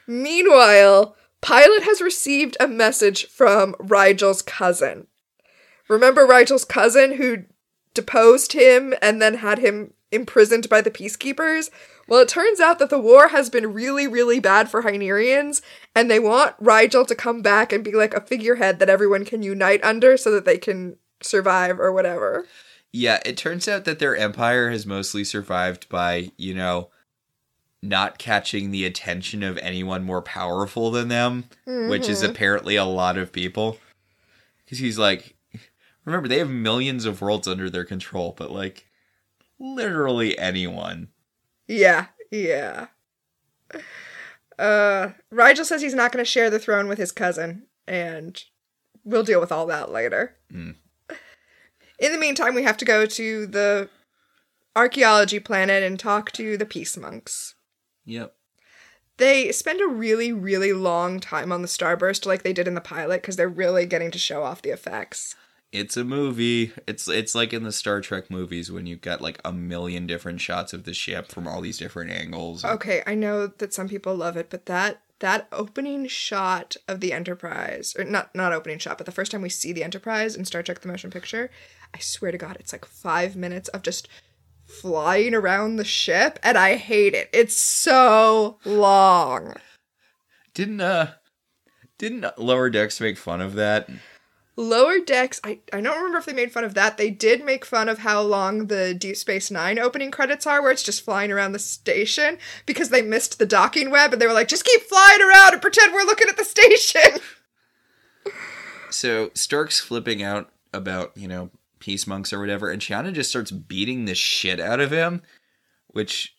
meanwhile, Pilot has received a message from Rygel's cousin. Remember Rygel's cousin who deposed him and then had him imprisoned by the peacekeepers? Well, it turns out that the war has been really, really bad for Hynerians, and they want Rygel to come back and be like a figurehead that everyone can unite under so that they can survive or whatever. Yeah, it turns out that their empire has mostly survived by, you know, not catching the attention of anyone more powerful than them, which is apparently a lot of people. Because he's like, remember, they have millions of worlds under their control, but like, literally anyone. Yeah, yeah. Uh, Rygel says he's not going to share the throne with his cousin, and we'll deal with all that later. Mm. In the meantime, we have to go to the archaeology planet and talk to the peace monks. Yep. They spend a really, really long time on the starburst like they did in the pilot because they're really getting to show off the effects. It's a movie. It's it's like in the Star Trek movies when you've got like a million different shots of the ship from all these different angles. Okay, I know that some people love it, but that that opening shot of the Enterprise, or not not opening shot, but the first time we see the Enterprise in Star Trek: The Motion Picture, I swear to God, it's like five minutes of just flying around the ship, and I hate it. It's so long. Didn't uh didn't Lower Decks make fun of that? Lower Decks, I, I don't remember if they made fun of that. They did make fun of how long the Deep Space Nine opening credits are, where it's just flying around the station because they missed the docking web and they were like, just keep flying around and pretend we're looking at the station. So Stark's flipping out about, you know, peace monks or whatever, and Chiana just starts beating the shit out of him, which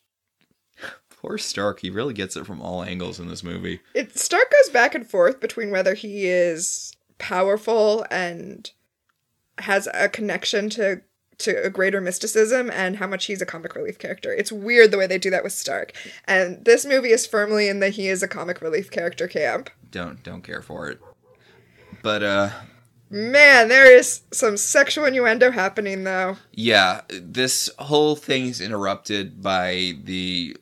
*laughs* poor Stark, he really gets it from all angles in this movie. It Stark goes back and forth between whether he is powerful and has a connection to to a greater mysticism and how much he's a comic relief character. It's weird the way they do that with Stark. And this movie is firmly in that he is a comic relief character camp. Don't don't care for it. But uh Man, there is some sexual innuendo happening though. yeah, this whole thing's interrupted by the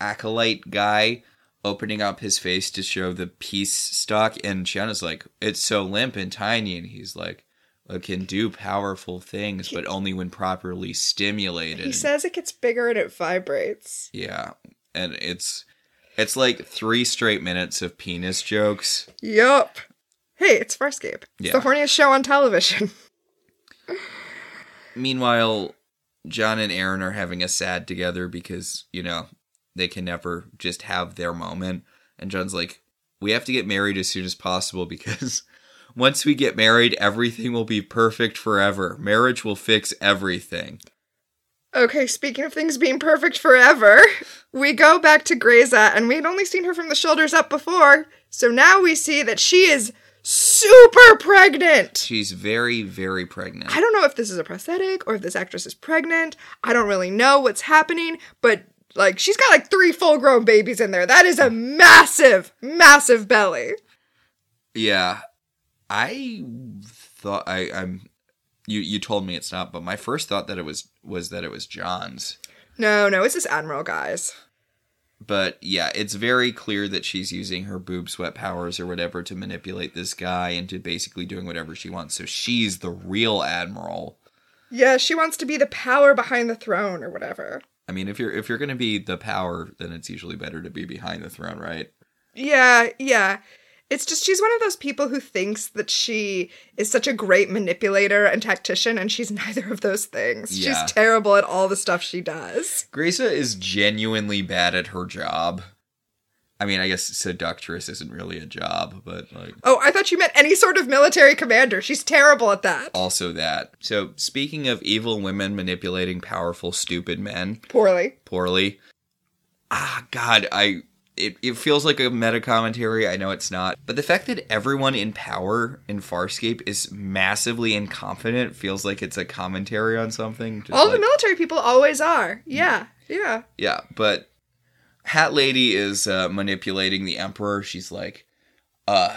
acolyte guy opening up his face to show the peace stock and Chiana's like, it's so limp and tiny and he's like it can do powerful things, but only when properly stimulated. He says it gets bigger and it vibrates. Yeah, and it's it's like three straight minutes of penis jokes. Yup. Hey, it's Farscape. It's Yeah. the horniest show on television. *laughs* Meanwhile, John and Aeryn are having a sad together because, you know, they can never just have their moment. And John's like, we have to get married as soon as possible because *laughs* once we get married, everything will be perfect forever. Marriage will fix everything. Okay, speaking of things being perfect forever, *laughs* we go back to Grayza, and we had only seen her from the shoulders up before, so now we see that she is super pregnant. She's very, very pregnant. I don't know if this is a prosthetic or if this actress is pregnant. I don't really know what's happening, but like she's got like three full grown babies in there. That is a massive, massive belly. Yeah. I thought I, I'm you you told me it's not, but my first thought that it was was that it was John's. No, no, it's this Admiral, guys. But yeah, it's very clear that she's using her boob sweat powers or whatever to manipulate this guy into basically doing whatever she wants. So she's the real admiral. Yeah, she wants to be the power behind the throne or whatever. I mean, if you're if you're going to be the power, then it's usually better to be behind the throne, right? Yeah, yeah. It's just she's one of those people who thinks that she is such a great manipulator and tactician, and she's *laughs* neither of those things. Yeah. She's terrible at all the stuff she does. Grayza is genuinely bad at her job. I mean, I guess seductress isn't really a job, but like Oh, I thought you meant any sort of military commander. She's terrible at that. also that. So, speaking of evil women manipulating powerful stupid men Poorly. poorly, ah god, I it, it feels like a meta commentary. I know it's not. But the fact that everyone in power in Farscape is massively incompetent feels like it's a commentary on something. Just All the military people always are. Yeah, yeah. Yeah, but Hat Lady is uh, manipulating the Emperor. She's like, uh,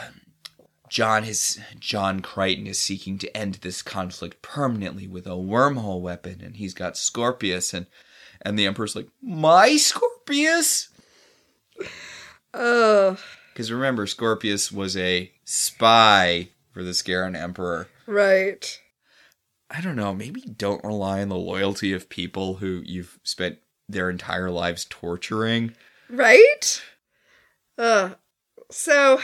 John has John Crichton is seeking to end this conflict permanently with a wormhole weapon, and he's got Scorpius, and and the Emperor's like, my Scorpius, Oh, because remember, Scorpius was a spy for the Scarran Emperor. right. I don't know. Maybe don't rely on the loyalty of people who you've spent their entire lives torturing. Right? Ugh. So,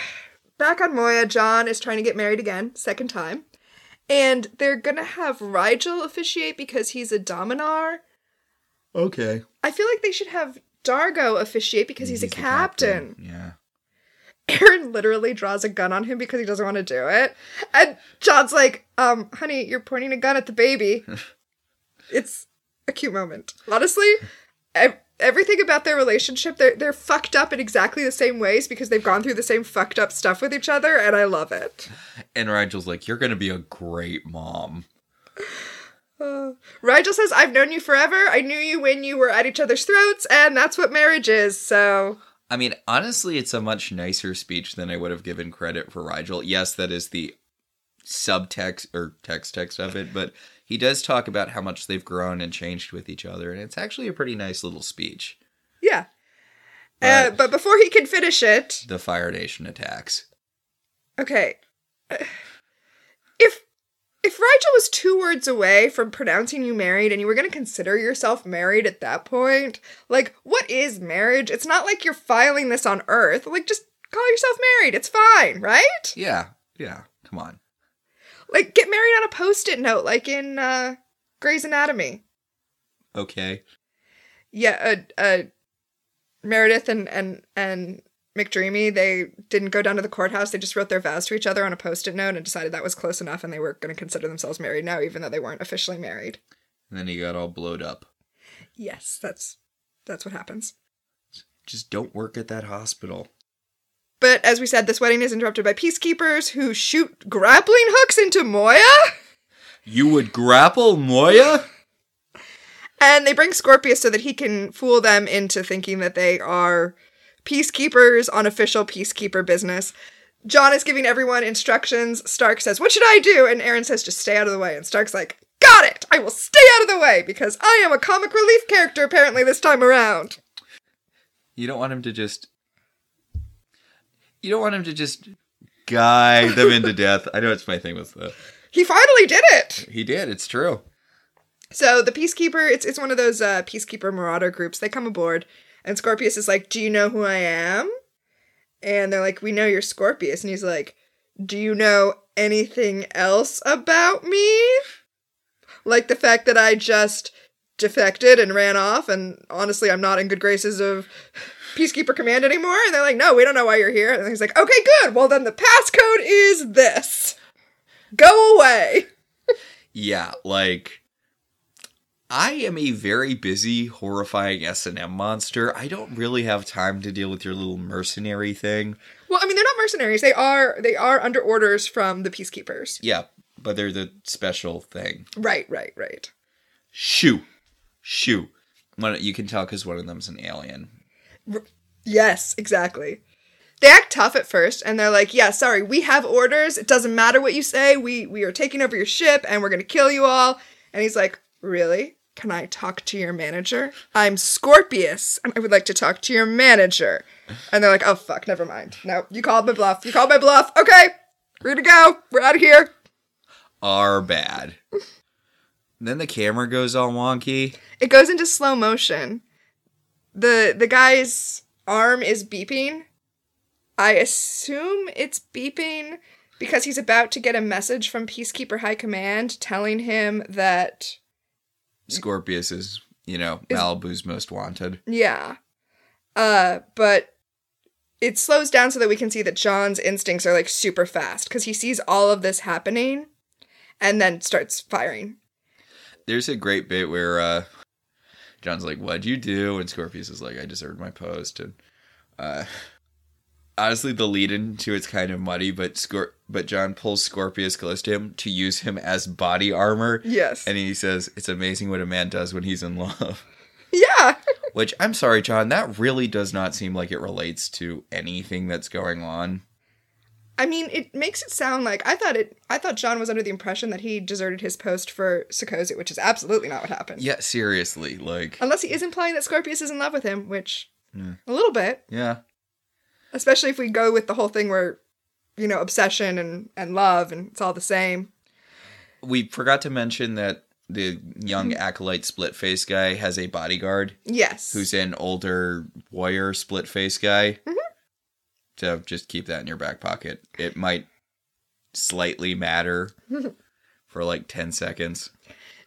back on Moya, John is trying to get married again, second time. And they're gonna have Rygel officiate because he's a Dominar. Okay. I feel like they should have Dargo officiate because he's, a the captain. Yeah. Aeryn literally draws a gun on him because he doesn't want to do it. And John's like, um, honey, you're pointing a gun at the baby. *laughs* it's a cute moment. Honestly, ev- everything about their relationship, they're, they're fucked up in exactly the same ways because they've gone through the same fucked up stuff with each other, and I love it. And Rygel's like, "You're gonna be a great mom." Uh, *sighs* Rygel says, I've known you forever. I knew you when you were at each other's throats, and that's what marriage is, so. I mean, honestly, it's a much nicer speech than I would have given credit for Rygel. Yes, that is the subtext or text text of it, but he does talk about how much they've grown and changed with each other, and it's actually a pretty nice little speech. Yeah. Uh, But- but before he can finish it, The Fire Nation attacks. Okay. *sighs* If if Rygel was two words away from pronouncing you married and you were going to consider yourself married at that point, like what is marriage? It's not like you're filing this on earth. Like just call yourself married. It's fine, right? Yeah, yeah. Come on. Like get married on a post-it note like in uh Grey's Anatomy. Okay. Yeah, uh, uh Meredith and and and McDreamy, they didn't go down to the courthouse. They just wrote their vows to each other on a post-it note and decided that was close enough, and they were going to consider themselves married now, even though they weren't officially married. And then he got all blowed up. Yes, that's that's what happens. Just don't work at that hospital. But as we said, this wedding is interrupted by peacekeepers who shoot grappling hooks into Moya, You would grapple Moya? and they bring Scorpius so that he can fool them into thinking that they are peacekeepers on official peacekeeper business. John is giving everyone instructions. Stark says, What should I do? And Aeryn says, Just stay out of the way. And Stark's like, Got it! I will stay out of the way because I am a comic relief character apparently this time around. You don't want him to just. You don't want him to just guide them into *laughs* death. I know it's my thing with the. He finally did it! He did. It's true. So the peacekeeper, it's it's one of those uh, peacekeeper marauder groups. They come aboard, and Scorpius is like, "Do you know who I am?" And they're like, "We know you're Scorpius," and he's like, "Do you know anything else about me? Like the fact that I just defected and ran off. And honestly, I'm not in good graces of Peacekeeper Command anymore. And they're like, no, we don't know why you're here. And he's like, okay, good. Well, then the passcode is this. Go away. Yeah, like I am a very busy, horrifying S and M monster. I don't really have time to deal with your little mercenary thing. Well, I mean, they're not mercenaries. They are they are under orders from the peacekeepers. Yeah, but they're the special thing. Right, right, right. Shoo, shoo. One, you can tell because one of them's an alien. Yes, exactly. They act tough at first and they're like, "Yeah, sorry, we have orders. It doesn't matter what you say. We we are taking over your ship and we're going to kill you all." And he's like, "Really? Can I talk to your manager? I'm Scorpius and I would like to talk to your manager." And they're like, "Oh fuck, never mind. No, you called my bluff. You called my bluff. Okay. We're to go. We're out of here." Are bad. *laughs* then the camera goes all wonky. It goes into slow motion. The the guy's arm is beeping. I assume it's beeping because he's about to get a message from Peacekeeper High Command telling him that Scorpius is, you know, Malibu's most wanted. yeah. Uh but it slows down so that we can see that John's instincts are like super fast because he sees all of this happening and then starts firing. There's a great bit where uh John's like, "What'd you do?" and Scorpius is like, "I deserved my post." And uh honestly, the lead into it's kind of muddy, but Scor- but John pulls Scorpius him to use him as body armor, Yes. and he says, "It's amazing what a man does when he's in love." *laughs* yeah. Which I'm sorry, John, that really does not seem like it relates to anything that's going on. I mean, it makes it sound like I thought it. I thought John was under the impression that he deserted his post for Sikozu, which is absolutely not what happened. Yeah, seriously, like, Unless he is implying that Scorpius is in love with him, which Yeah. a little bit, yeah, especially if we go with the whole thing where, you know, obsession and and love and it's all the same. we forgot to mention that the young acolyte split face guy has a bodyguard Yes. who's an older warrior split face guy. Mm-hmm. So just keep that in your back pocket. It might slightly matter *laughs* for like 10 seconds.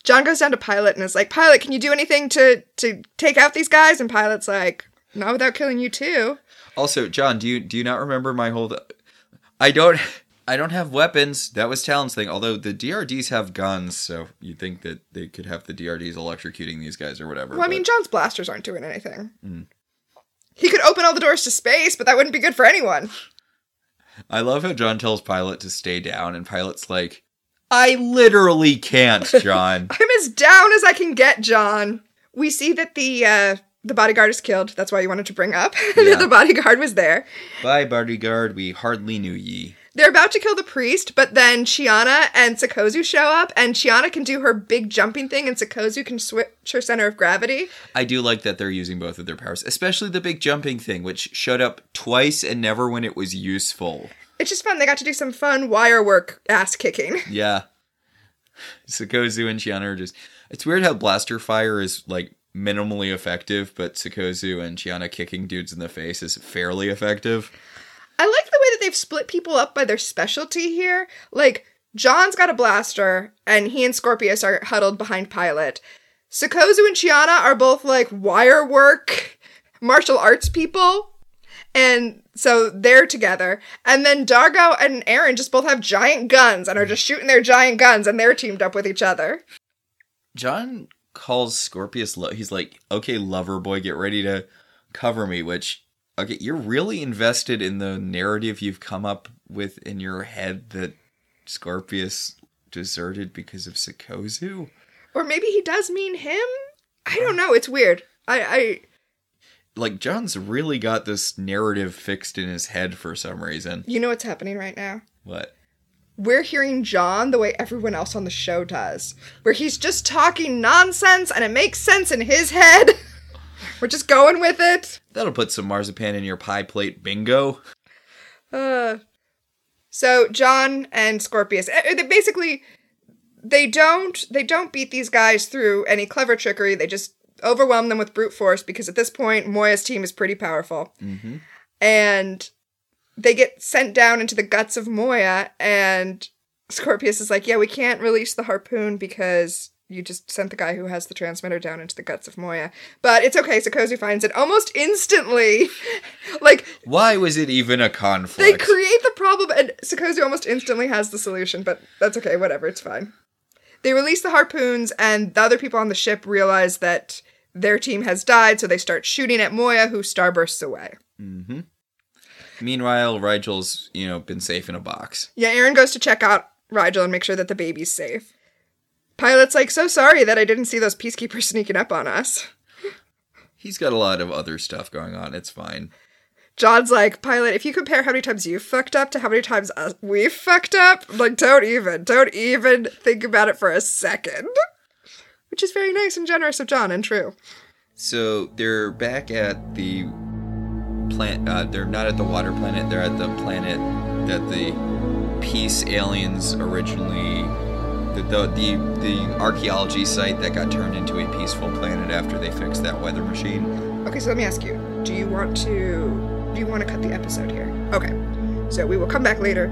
John goes down to Pilot and is like, "Pilot, can you do anything to to take out these guys?" And Pilot's like, "Not without killing you too." Also, John, do you do you not remember my whole I don't I don't have weapons. That was Talyn's thing. Although the DRDs have guns, so you'd think that they could have the DRDs electrocuting these guys or whatever. Well, I but- mean, John's blasters aren't doing anything. He could open all the doors to space, but that wouldn't be good for anyone. I love how John tells Pilot to stay down, and Pilot's like, I literally can't, *laughs* John. I'm as down as I can get, John. We see that the uh, the bodyguard is killed. That's why you wanted to bring up *laughs* Yeah. that the bodyguard was there. Bye, bodyguard. We hardly knew ye. They're about to kill the priest, but then Chiana and Sikozu show up, and Chiana can do her big jumping thing, and Sikozu can switch her center of gravity. I do like that they're using both of their powers, especially the big jumping thing, which showed up twice and never when it was useful. It's just fun. They got to do some fun wire work ass kicking. *laughs* Yeah. Sikozu and Chiana are just. It's weird how blaster fire is like minimally effective, but Sikozu and Chiana kicking dudes in the face is fairly effective. I like the way that they've split people up by their specialty here. Like, John's got a blaster, and he and Scorpius are huddled behind Pilot. Sikozu and Chiana are both like wire work, *laughs* martial arts people. And so they're together. And then Dargo and Aaron just both have giant guns and are just shooting their giant guns, and they're teamed up with each other. John calls Scorpius. Lo- he's like, "Okay, lover boy, get ready to cover me." Which, okay, you're really invested in the narrative you've come up with in your head that Scorpius deserted because of Sikozu. Or maybe he does mean him? I don't know. It's weird. I, I Like John's really got this narrative fixed in his head for some reason. you know what's happening right now? What? We're hearing John the way everyone else on the show does, where he's just talking nonsense and it makes sense in his head. *laughs* we're just going with it. That'll put some marzipan in your pie plate, bingo. Uh, so John and Scorpius, eh, they basically they don't they don't beat these guys through any clever trickery. They just overwhelm them with brute force because at this point Moya's team is pretty powerful, Mm-hmm. and they get sent down into the guts of Moya. And Scorpius is like, "Yeah, we can't release the harpoon because you just sent the guy who has the transmitter down into the guts of Moya. But it's okay. Sikozu finds it almost instantly. *laughs* like Why was it even a conflict? they create the problem, and Sikozu almost instantly has the solution. But that's okay. Whatever. It's fine. They release the harpoons, and the other people on the ship realize that their team has died, so they start shooting at Moya, who starbursts away. hmm Meanwhile, Rygel's, you know, been safe in a box. Yeah, Aeryn goes to check out Rygel and make sure that the baby's safe. Pilot's like, so sorry that I didn't see those peacekeepers *laughs* sneaking up on us. He's got a lot of other stuff going on. It's fine. John's like, Pilot, if you compare how many times you fucked up to how many times us, we fucked up, like, don't even, don't even think about it for a second. Which is very nice and generous of John and true. So they're back at the Uh, they're not at the water planet. They're at the planet that the peace aliens originally. The, the the the archaeology site that got turned into a peaceful planet after they fixed that weather machine. Okay, so let me ask you do you want to. Do you want to cut the episode here? Okay. So we will come back later